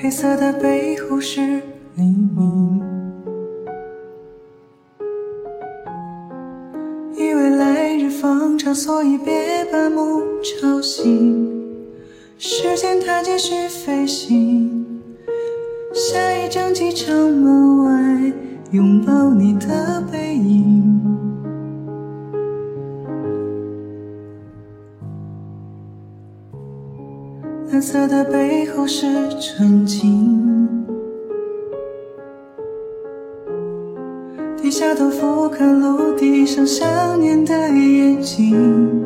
黑色的背后是黎明，以为来日方长，所以别把梦吵醒。时间它继续飞行，下一站机场门外，拥抱你的背蓝色的背后是纯净，低下头俯瞰陆地上想念的眼睛。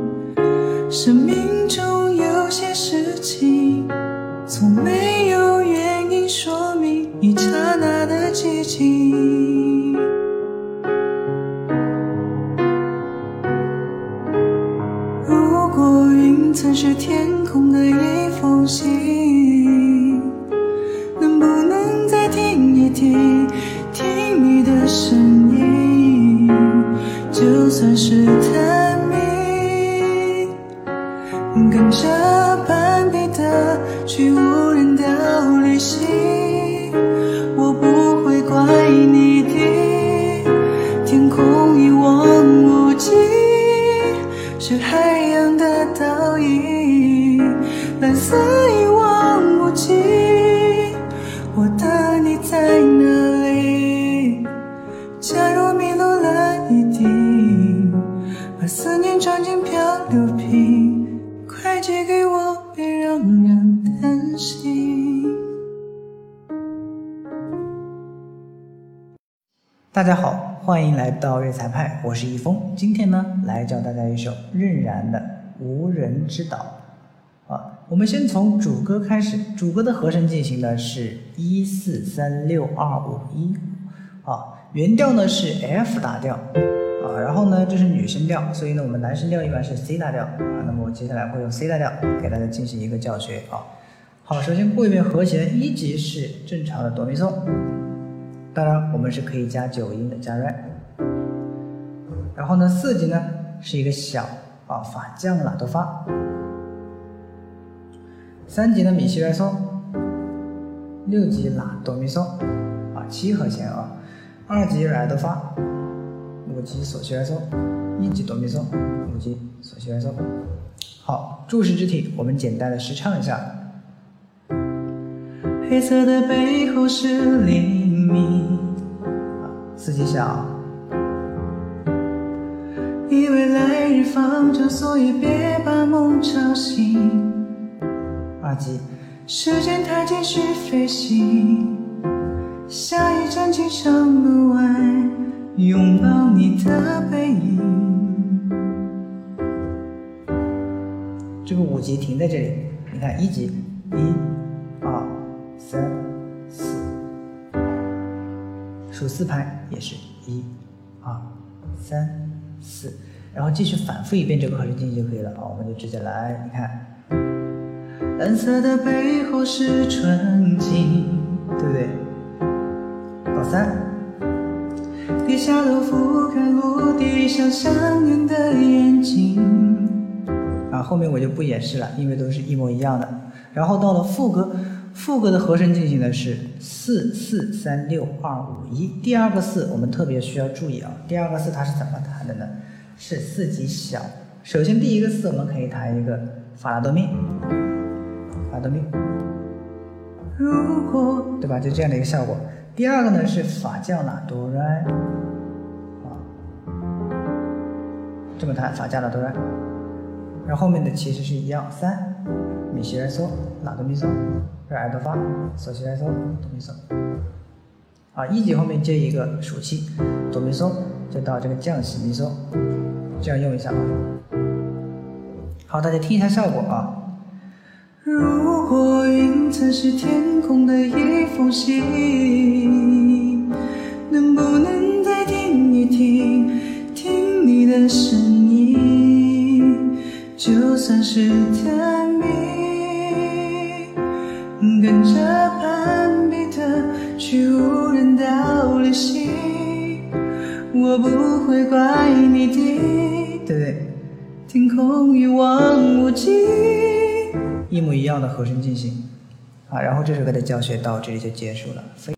生命中有些事情，从没有原因说明一刹那的寂静。跟着斑比的去无人岛旅行，我不会怪你的，天空一望无际。是海洋的倒影，蓝色一望无际。我的你在哪里？假如迷路了一定，把思念装进漂流瓶，快寄给我，别让人担心。大家好，欢迎来到粤才派，我是易峰。今天呢，来教大家一首任然的《无人之岛》啊。我们先从主歌开始，主歌的和声进行的是一四三六二五一啊，原调呢是 F 大调啊，然后呢这是女声调，所以呢我们男声调一般是 C 大调啊。那么我接下来会用 C 大调给大家进行一个教学啊。好，首先过一遍和弦，一级是正常的哆咪嗦。当然，我们是可以加九音的，加 re。然后呢，四级呢是一个小啊法降啦哆发。三级呢米西来嗦。六级拉哆咪嗦啊七和弦啊。二级来哆发。五级索西来嗦。一级哆咪嗦。五级索西来嗦。好，注释肢体我们简单的试唱一下。黑色的背后是黎明，四级小，以为来日方长，所以别把梦吵醒。二级时间它继续飞行，下一站机场门外，拥抱你的背影。这个五级停在这里，你看一级，一、二、三、四，数四拍也是一、二、三、四，然后继续反复一遍这个和声进行就可以了啊，我们就直接来，你看。蓝色的背后是纯净，对不对？到三，低下头俯瞰陆地上想念的眼睛。啊，后面我就不演示了，因为都是一模一样的。然后到了副歌，副歌的和声进行的是四四三六二五一。第二个四我们特别需要注意啊，第二个四它是怎么弹的呢？是四级小。首先第一个四我们可以弹一个法拉多咪。法拉多咪，如果对吧？就这样的一个效果。第二个呢是法降拉哆来，啊，这么弹法降拉哆来，然后后面的其实是一样，三咪西来嗦拉哆咪嗦，这爱哆发嗦西来嗦哆咪嗦，啊，一级后面接一个属七哆咪嗦，就到这个降西咪嗦，这样用一下啊。好，大家听一下效果啊。如果云层是天空的一封信，能不能再听一听，听你的声音？就算是探秘，跟着斑比特去无人岛旅行，我不会怪你的，对？天空一望无际。一模一样的和声进行，啊，然后这首歌的教学到这里就结束了。非